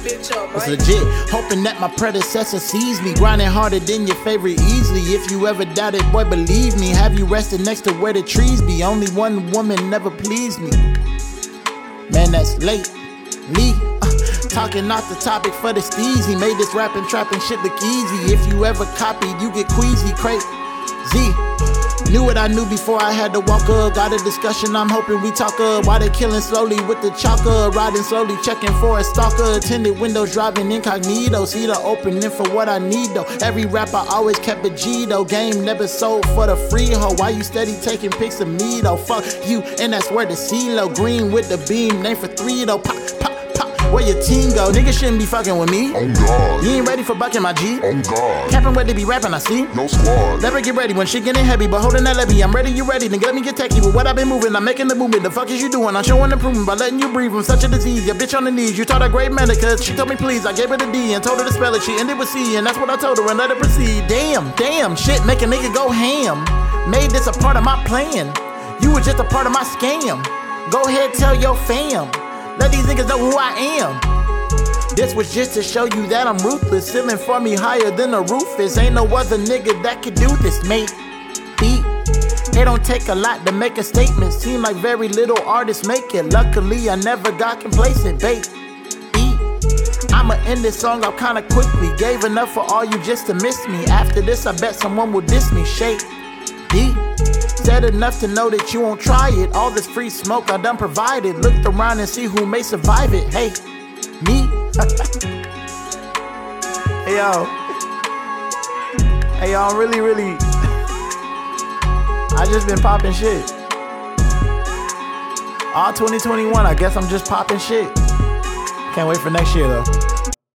bitch up, It's legit. Hoping that my predecessor sees me. Grinding harder than your favorite easily. If you ever doubted, boy, believe me. Have you rested next to where the trees be? Only one woman never pleased me. Man, that's late. Lee. uh, talking off the topic for the steezy. Made this rapping, trapping shit look easy. If you ever copied, you get queasy. Crate. Z. Knew what I knew before I had to walk up. Got a discussion, I'm hoping we talk up. Why they killing slowly with the chalker? Riding slowly, checking for a stalker. Attended windows, driving incognito. See the opening for what I need though. Every rapper always kept a G though. Game never sold for the free hoe. Why you steady taking pics of me though? Fuck you, and that's where the CeeLo. Green with the beam, name for three though. Pop, pop. Where your team go? Niggas shouldn't be fucking with me. On God. You ain't ready for bucking my G. On God. Capping where they be rapping, I see. No squad. Never get ready when shit getting heavy, but holding that levy. I'm ready, you ready. Nigga, let me get techie with what I've been moving. I'm making the movement. The fuck is you doing? I'm showing improvement by letting you breathe. I'm such a disease. Your bitch on the knees. You taught her great medica. She told me please. I gave her the D and told her to spell it. She ended with C, and that's what I told her and let her proceed. Damn, damn, shit, make a nigga go ham. Made this a part of my plan. You were just a part of my scam. Go ahead, tell your fam. Let these niggas know who I am. This was just to show you that I'm ruthless. Ceiling for me higher than the roof is. Ain't no other nigga that could do this, mate. Beat. It don't take a lot to make a statement. Seem like very little artists make it. Luckily, I never got complacent, bait. Beat. I'ma end this song up kinda quickly. Gave enough for all you just to miss me. After this, I bet someone will diss me. Shake. Deep. Said enough to know that you won't try it. All this free smoke I done provided. Looked around and see who may survive it. Hey, me. hey yo. Hey I'm really, really. I just been popping shit. All 2021, I guess I'm just popping shit. Can't wait for next year though.